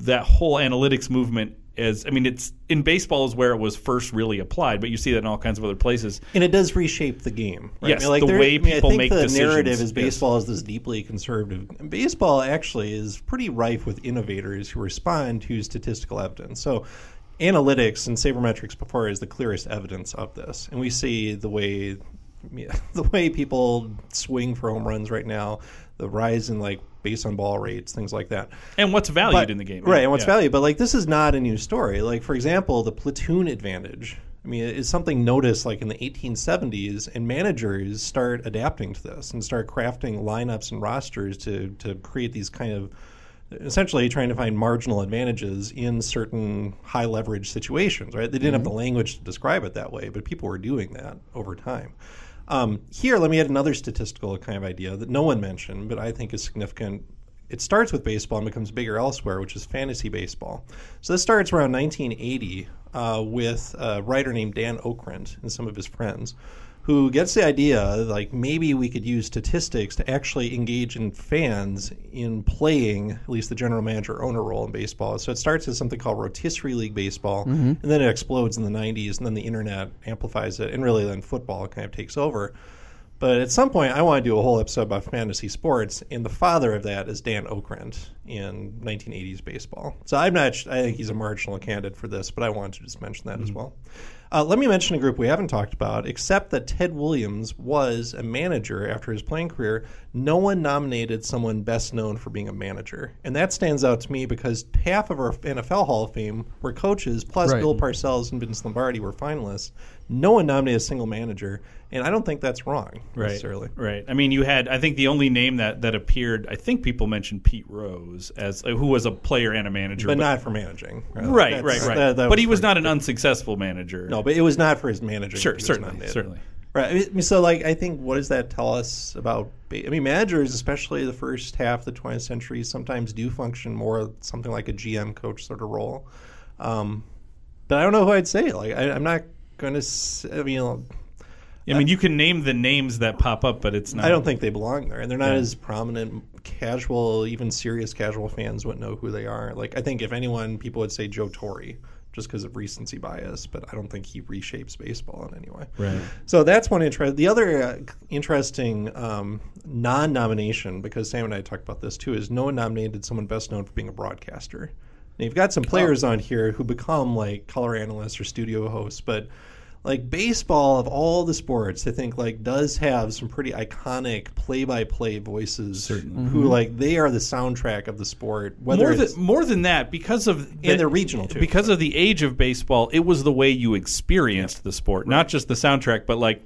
that whole analytics movement is. I mean, it's in baseball is where it was first really applied, but you see that in all kinds of other places. and it does reshape the game. Right? Yes, I mean, like the there- way I mean, people I think make the decisions. narrative is Yes. baseball is this deeply conservative. And baseball actually is pretty rife with innovators who respond to statistical evidence. So. Analytics and sabermetrics before is the clearest evidence of this, and we see the way the way people swing for home runs right now, the rise in like base on ball rates, things like that. And what's valued But- in the game, right? And what's Yeah. valued, but like this is not a new story. Like for example, the platoon advantage. I mean, it's something noticed like in the 1870s, and managers start adapting to this and start crafting lineups and rosters to to create these kind of essentially trying to find marginal advantages in certain high leverage situations. Right? They didn't have mm-hmm. the language to describe it that way, but people were doing that over time. Um, here, let me add another statistical kind of idea that no one mentioned, but I think is significant. It starts with baseball and becomes bigger elsewhere, which is fantasy baseball. So this starts around 1980 uh, with a writer named Dan Okrent and some of his friends, who gets the idea like maybe we could use statistics to actually engage in fans in playing at least the general manager owner role in baseball. So it starts as something called rotisserie league baseball, mm-hmm. and then it explodes in the 90s, and then the internet amplifies it, and really then football kind of takes over. But at some point, I want to do a whole episode about fantasy sports, and the father of that is Dan Okrent in 1980s baseball. So I'm not. I think he's a marginal candidate for this, but I wanted to just mention that as mm-hmm. well. Uh, let me mention a group we haven't talked about, except that Ted Williams was a manager after his playing career. No one nominated someone best known for being a manager, and that stands out to me because half of our NFL Hall of Fame were coaches, plus Right. Bill Parcells and Vince Lombardi were finalists. No one nominated a single manager, and I don't think that's wrong necessarily. Right. I mean, you had. I think the only name that that appeared. I think people mentioned Pete Rose as uh, who was a player and a manager, But not for managing. Right, right, That's- right. that- that but he was not an unsuccessful manager. No, but it was not for his managing. Sure, that he was certainly, certainly. Right. I mean, so, like, I think what does that tell us about? I mean, managers, especially the first half of the 20th century, sometimes do function more something like a GM coach sort of role. Um, but I don't know who I'd say. Like, I, I'm not going to. I mean, I mean, you can name the names that pop up, but it's not. I don't think they belong there, and they're not Yeah. as prominent. Casual, even serious casual fans wouldn't know who they are. Like, I think if anyone, people would say Joe Torre, just because of recency bias, but I don't think he reshapes baseball in any way. Right. So that's one interest. The other uh, interesting um, non-nomination, because Sam and I talked about this too, is no one nominated someone best known for being a broadcaster. Now you've got some players on here who become like color analysts or studio hosts, but like baseball of all the sports, I think like does have some pretty iconic play-by-play voices who mm-hmm. like they are the soundtrack of the sport. Whether more it's than more than that, because of And they're regional, too. Because of the age of baseball, it was the way you experienced the sport, not just the soundtrack. But like,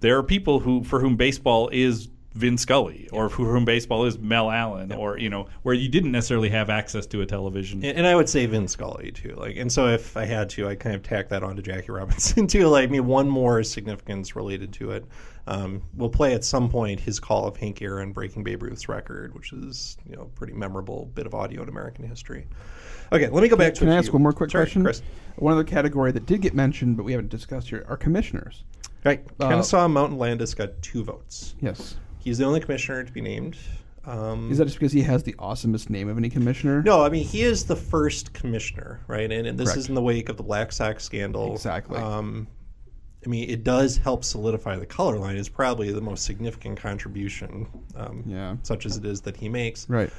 there are people who for whom baseball is Vin Scully, or for whom baseball is Mel Allen, or you know, where you didn't necessarily have access to a television. And, and I would say Vin Scully too. Like, and so if I had to, I kind of tack that on to Jackie Robinson too. Like, I mean, one more significance related to it. Um, we'll play at some point his call of Hank Aaron breaking Babe Ruth's record, which is you know a pretty memorable bit of audio in American history. Okay, let me go back to. Can a I ask few- one more quick Sorry, question? Chris. One other category that did get mentioned, but we haven't discussed here, are commissioners. Right, Uh, Kennesaw Mountain Landis got two votes. Yes. He's the only commissioner to be named. Um, Is that just because he has the awesomest name of any commissioner? No, I mean he is the first commissioner, right? And, and this Correct. is in the wake of the Black Sox scandal. Exactly. Um, I mean, it does help solidify the color line. Is probably the most significant contribution, um, Yeah. such as it is that he makes. Right.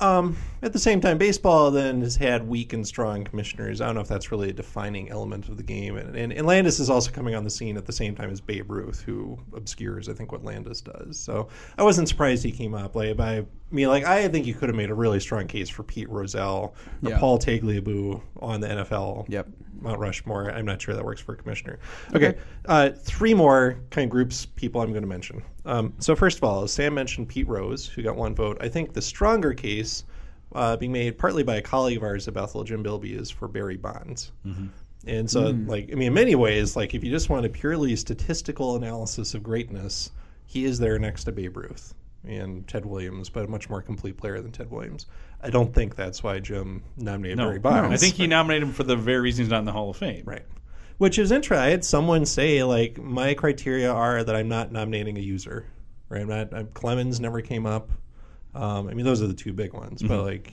Um, at the same time, baseball then has had weak and strong commissioners. I don't know if that's really a defining element of the game. And, and, and Landis is also coming on the scene at the same time as Babe Ruth, who obscures, I think, what Landis does. So I wasn't surprised he came up. Like, by, I mean, like, I think you could have made a really strong case for Pete Rozelle or Yeah. Paul Tagliabue on the NFL. Yep. Mount Rushmore. I'm not sure that works for a commissioner. Okay, uh, three more kind of groups people I'm going to mention. Um, so first of all, Sam mentioned Pete Rose, who got one vote. I think the stronger case, uh, being made partly by a colleague of ours at Bethel, Jim Bilby, is for Barry Bonds. And so, like, I mean, in many ways, like, if you just want a purely statistical analysis of greatness, he is there next to Babe Ruth and Ted Williams, but a much more complete player than Ted Williams. I don't think that's why Jim nominated no, Barry Bonds. I think he nominated him for the very reason he's not in the Hall of Fame. Right. Which is interesting. I had someone say like my criteria are that I'm not nominating a user. Right. I'm not. I'm, Clemens never came up. Um, I mean, those are the two big ones. But like,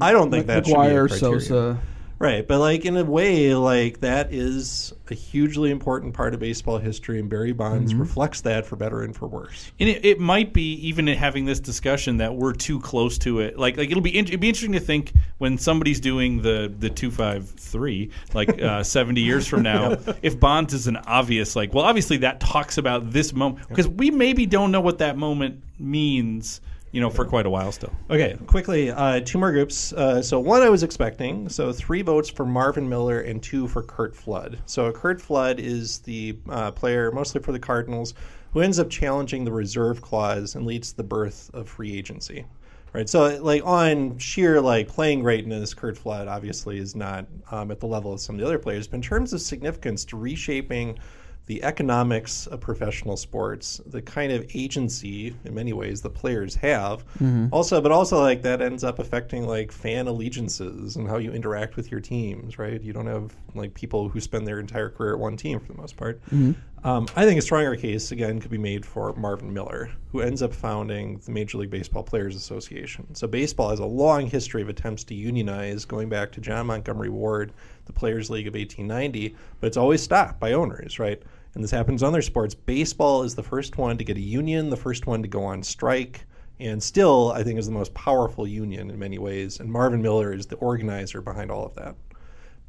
I don't think that should be a McGwire, criteria. Sosa. Right. But like in a way, like that is a hugely important part of baseball history, and Barry Bonds reflects that for better and for worse. And it, it might be even having this discussion that we're too close to it. Like, like it'll be in, it'd be interesting to think when somebody's doing the the two five three, like uh, seventy years from now, if Bonds is an obvious like. Well, obviously that talks about this moment because we maybe don't know what that moment means. You know, for quite a while still. Okay, quickly, uh, two more groups. Uh, so one I was expecting. So three votes for Marvin Miller and two for Curt Flood. So Curt Flood is the uh, player, mostly for the Cardinals, who ends up challenging the reserve clause and leads to the birth of free agency. Right. So like on sheer like playing greatness, Curt Flood obviously is not um, at the level of some of the other players. But in terms of significance to reshaping the economics of professional sports, the kind of agency in many ways the players have. Also, but also like that ends up affecting like fan allegiances and how you interact with your teams, right? You don't have like people who spend their entire career at one team for the most part. Um, I think a stronger case again could be made for Marvin Miller, who ends up founding the Major League Baseball Players Association. So baseball has a long history of attempts to unionize, going back to John Montgomery Ward, the Players League of 1890, but it's always stopped by owners, right? And this happens in other sports. Baseball is the first one to get a union, the first one to go on strike, and still, I think, is the most powerful union in many ways. And Marvin Miller is the organizer behind all of that.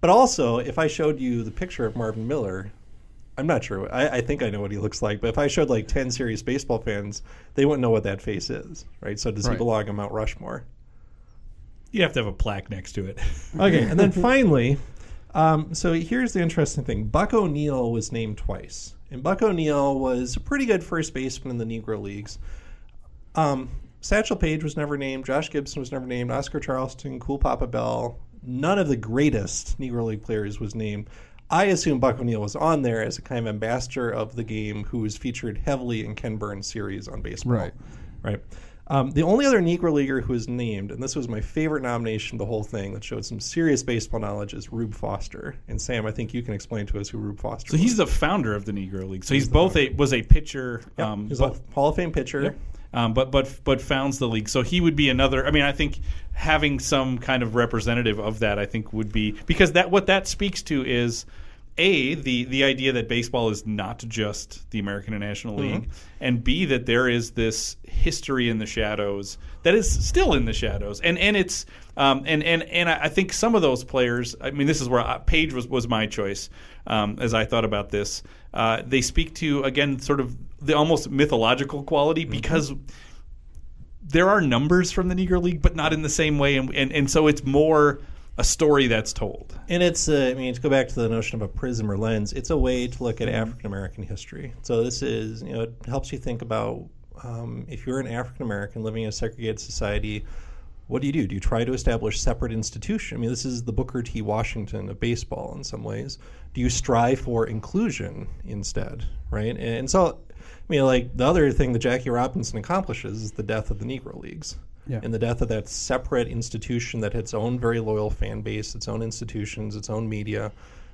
But also, if I showed you the picture of Marvin Miller, I'm not sure. I, I think I know what he looks like. But if I showed like 10 serious baseball fans, they wouldn't know what that face is, right? So does he Right. belong on Mount Rushmore? You have to have a plaque next to it. Okay, and then finally, um, so here's the interesting thing: Buck O'Neil was named twice, and Buck O'Neil was a pretty good first baseman in the Negro leagues. Um, Satchel Paige was never named. Josh Gibson was never named. Oscar Charleston, Cool Papa Bell. None of the greatest Negro League players was named. I assume Buck O'Neil was on there as a kind of ambassador of the game, who was featured heavily in Ken Burns' series on baseball. Right. Right. Um, the only other Negro leaguer who was named, and this was my favorite nomination the whole thing that showed some serious baseball knowledge, is Rube Foster. And Sam, I think you can explain to us who Rube Foster So was. he's the founder of the Negro League. So he's both a was a pitcher. Yep, Um, he's but- a Hall of Fame pitcher. Yep. um, but but but founds the league. So he would be another. I mean, I think having some kind of representative of that, I think, would be because that what that speaks to is a the the idea that baseball is not just the American National League, and b that there is this history in the shadows that is still in the shadows, and and it's um, and and and I I think some of those players. I mean, this is where I, Paige was was my choice um, as I thought about this. Uh, they speak to again sort of the almost mythological quality because there are numbers from the Negro League, but not in the same way, and and, and so it's more a story that's told. And it's, uh, I mean, to go back to the notion of a prism or lens, it's a way to look at African American history. So this is, you know, it helps you think about um, if you're an African American living in a segregated society, what do you do? Do you try to establish separate institutions? I mean, this is the Booker T. Washington of baseball in some ways. Do you strive for inclusion instead, right? And so, I mean, like the other thing that Jackie Robinson accomplishes is the death of the Negro Leagues. Yeah. And the death of that separate institution that had its own very loyal fan base, its own institutions, its own media,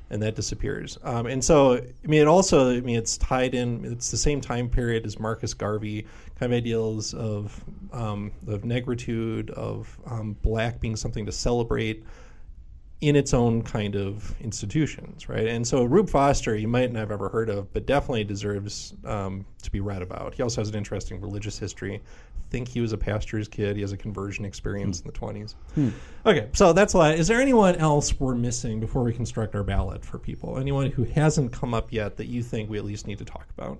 and that disappears. Um, and so, I mean, it also, I mean, it's tied in. It's the same time period as Marcus Garvey, kind of ideals of um, of negritude, of um, black being something to celebrate in its own kind of institutions, right? And so Rube Foster, you might not have ever heard of, but definitely deserves um, to be read about. He also has an interesting religious history. I think he was a pastor's kid. He has a conversion experience in the 20s. Hmm. Okay, so that's a lot. Is there anyone else we're missing before we construct our ballot for people? Anyone who hasn't come up yet that you think we at least need to talk about?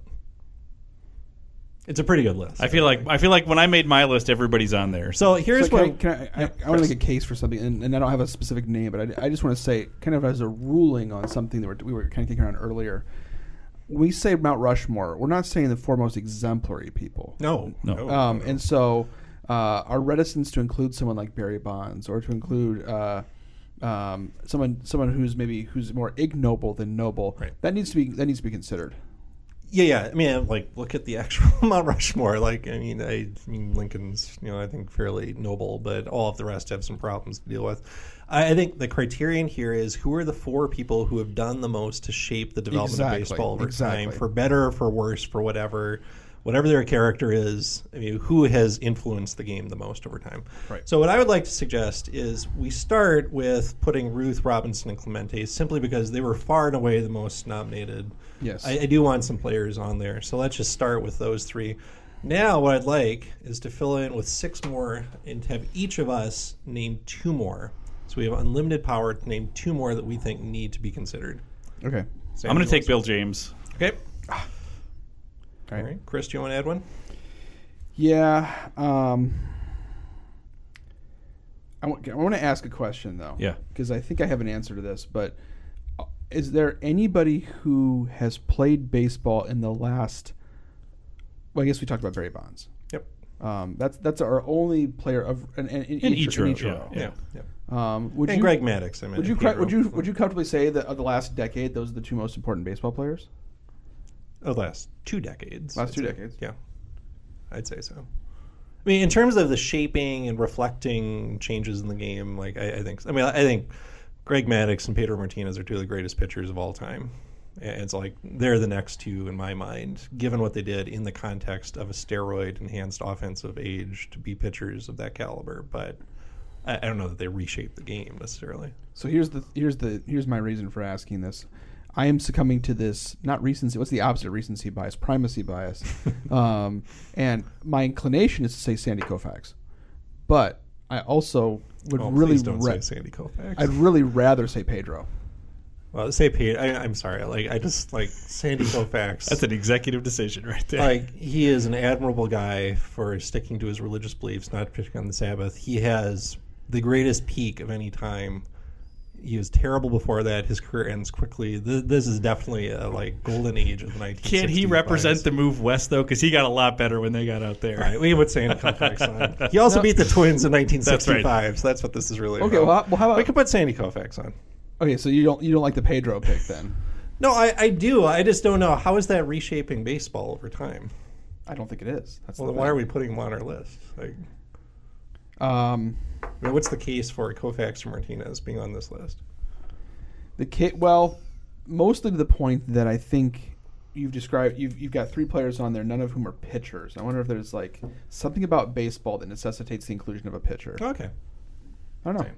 It's a pretty good list. I feel like I feel like when I made my list, everybody's on there. so here's So can I, what can I, I, I want to make a case for something, and, and I don't have a specific name, but I, I just want to say, kind of as a ruling on something that we're, we were kind of kicking around earlier. When we say Mount Rushmore, we're not saying the foremost exemplary people. no, no, Um, and so uh, our reticence to include someone like Barry Bonds or to include uh, um, someone someone who's maybe who's more ignoble than noble Right. that needs to be that needs to be considered. Yeah, yeah. I mean, like, look at the actual Mount Rushmore. Like, I mean, I, I mean, Lincoln's, you know, I think fairly noble, but all of the rest have some problems to deal with. I, I think the criterion here is who are the four people who have done the most to shape the development Exactly, of baseball over exactly. time, for better or for worse, for whatever, whatever their character is. I mean, who has influenced the game the most over time? Right. So, what I would like to suggest is we start with putting Ruth Robinson and Clemente simply because they were far and away the most nominated. Yes. I, I do want some players on there. So let's just start with those three. Now, what I'd like is to fill in with six more and to have each of us name two more. So we have unlimited power to name two more that we think need to be considered. Okay. Sam, I'm going to take Bill James. Okay. All All right. right. Chris, do you want to add one? Yeah. Um, I want, I want to ask a question though. Yeah. Because I think I have an answer to this, but uh, is there anybody who has played baseball in the last? Well, I guess we talked about Barry Bonds. Yep. Um, that's that's our only player of in, in, in, In each, each in row, each yeah, row. yeah. Yeah. Um, would And you, Greg Maddux. I mean, would you cra- would you would you comfortably say that of the last decade, those are the two most important baseball players? Oh, the last two decades. Last I'd two say. decades. Yeah, I'd say so. I mean, in terms of the shaping and reflecting changes in the game, like I, I think, I mean, I think Greg Maddux and Pedro Martinez are two of the greatest pitchers of all time. And it's like they're the next two in my mind, given what they did in the context of a steroid-enhanced offensive age to be pitchers of that caliber. But I, I don't know that they reshaped the game necessarily. So here's the here's the here's my reason for asking this. I am succumbing to this not recency. What's the opposite of recency bias? Primacy bias. um, and my inclination is to say Sandy Koufax, but I also would Oh, really don't ra- say Sandy Koufax. I'd really rather say Pedro. Well, say Pete. I, I'm sorry. Like I just like Sandy Koufax. That's an executive decision right there. like he is an admirable guy for sticking to his religious beliefs, not pitching on the Sabbath. He has the greatest peak of any time. He was terrible before that. His career ends quickly. Th- This is definitely a like golden age of the 1960s. Can't he represent bias. the move west though? Because he got a lot better when they got out there. All right, we would say Koufax on. He also beat the Twins in 1965, That's right. so that's what this is really Okay, about. well, how- well, how about- we could put Sandy Koufax on. Okay, so you don't you don't like the Pedro pick then? No, I, I do. I just don't know how is that reshaping baseball over time. I don't think it is. That's Well, the then why are we putting him on our list? Like, Um, I mean, what's the case for Koufax or Martinez being on this list? the kid. Well, mostly to the point that I think you've described you've you've got three players on there, none of whom are pitchers. I wonder if there's like something about baseball that necessitates the inclusion of a pitcher. Okay. I don't know.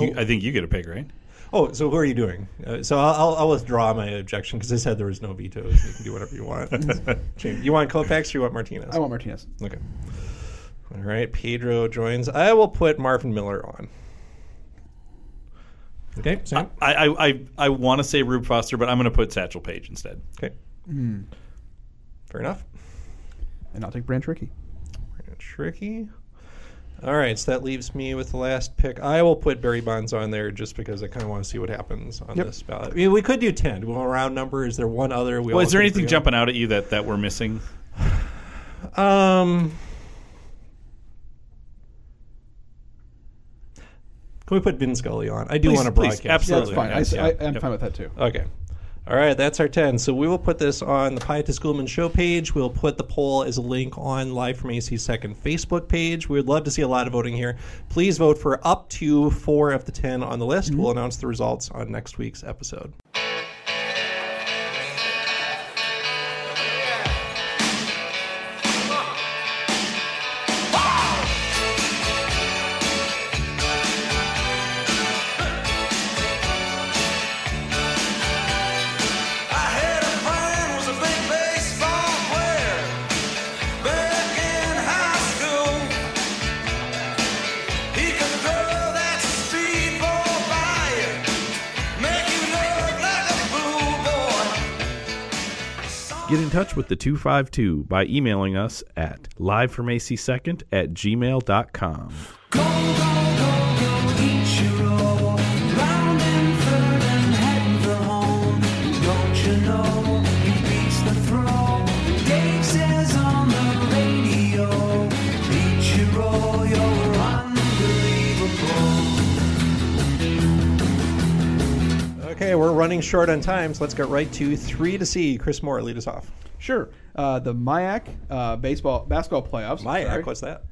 You- I think you get a pick, right? Oh, so who are you doing? Uh, so I'll, I'll, I'll withdraw my objection because I said there was no vetoes. You can do whatever you want. You want Koufax or you want Martinez? I want Martinez. Okay. All right. Pedro joins. I will put Marvin Miller on. Okay. Sam. I I I, I want to say Rube Foster, but I'm going to put Satchel Paige instead. okay. Fair enough. And I'll take Branch Rickey. Tricky. All right, so that leaves me with the last pick. I will put Barry Bonds on there just because I kind of want to see what happens on Yep. this ballot. I mean, we could do ten. Do we want a round number? Is there one other? We Well, all is there could anything agree on? jumping out at you that, that we're missing? Um, can we put Vin Scully on? I do Please, want to please, broadcast. Yeah, that's Absolutely. fine. I, yes, I, yeah. I'm Yep. fine with that too. Okay. All right, that's our 10. So we will put this on the Pietist Schoolman show page. We'll put the poll as a link on Live from AC's second Facebook page. We would love to see a lot of voting here. Please vote for up to four of the 10 on the list. Mm-hmm. We'll announce the results on next week's episode. Touch with the 252 by emailing us at livefromac2nd at gmail.com. Go, go, go. Okay, we're running short on time, so let's get right to three to see. Chris Moore, lead us off. Sure. Uh, the MIAC uh, baseball basketball playoffs. My sorry. what's that?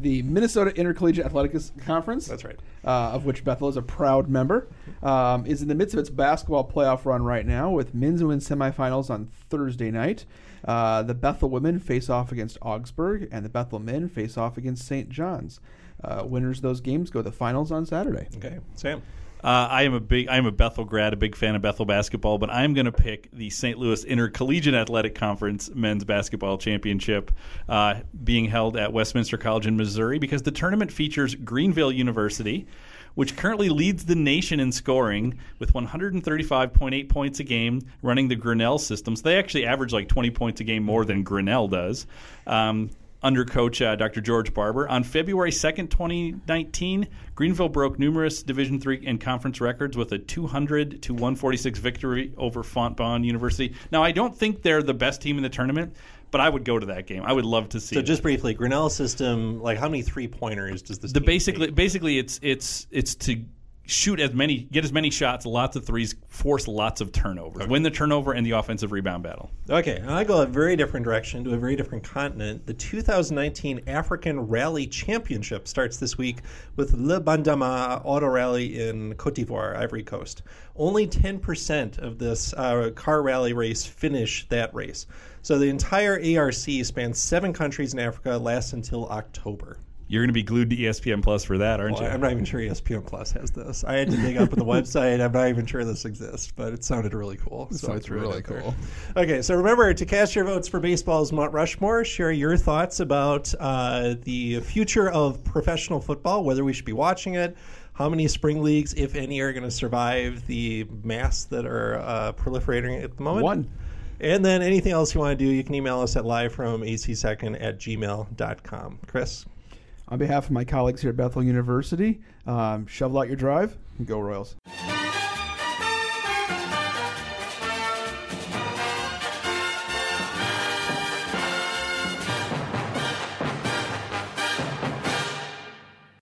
the Minnesota Intercollegiate Athletics Conference. That's right. Uh, of which Bethel is a proud member, um, is in the midst of its basketball playoff run right now with men's and women's semifinals on Thursday night. Uh, the Bethel women face off against Augsburg, and the Bethel men face off against St. John's. Uh, winners of those games go to the finals on Saturday. Okay, Sam. Uh, I am a big, I am a Bethel grad, a big fan of Bethel basketball, but I'm going to pick the St. Louis Intercollegiate Athletic Conference Men's Basketball Championship, uh, being held at Westminster College in Missouri, because the tournament features Greenville University, which currently leads the nation in scoring with 135.8 points a game, running the Grinnell system. So they actually average like 20 points a game more than Grinnell does. Um, under coach uh, Dr. George Barber. On February 2nd, 2019, Greenville broke numerous Division III and conference records with a 200 to 146 victory over Fontbonne University. Now, I don't think they're the best team in the tournament, but I would go to that game. I would love to see So it. just briefly, Grinnell system, like how many three pointers does this the team basically take? basically it's it's it's to shoot as many get as many shots, lots of threes, force lots of turnovers. Win the turnover and the offensive rebound battle. Okay, I go a very different direction to a very different continent. The 2019 African Rally Championship starts this week with Le Bandama Auto Rally in Cote d'Ivoire, Ivory Coast. Only 10% of this uh, car rally race finish that race. So the entire ARC spans seven countries in Africa, lasts until October. You're going to be glued to ESPN Plus for that, aren't Well, you? I'm not even sure ESPN Plus has this. I had to dig up on the website. I'm not even sure this exists, but it sounded really cool. so sounds I threw it really out there. cool. Okay, so remember to cast your votes for baseball's Mount Rushmore. Share your thoughts about uh, the future of professional football, whether we should be watching it, how many spring leagues, if any, are going to survive the mass that are uh, proliferating at the moment. One. And then anything else you want to do, you can email us at live from acsecond at gmail.com. Chris? On behalf of my colleagues here at Bethel University, um, shovel out your drive and go Royals.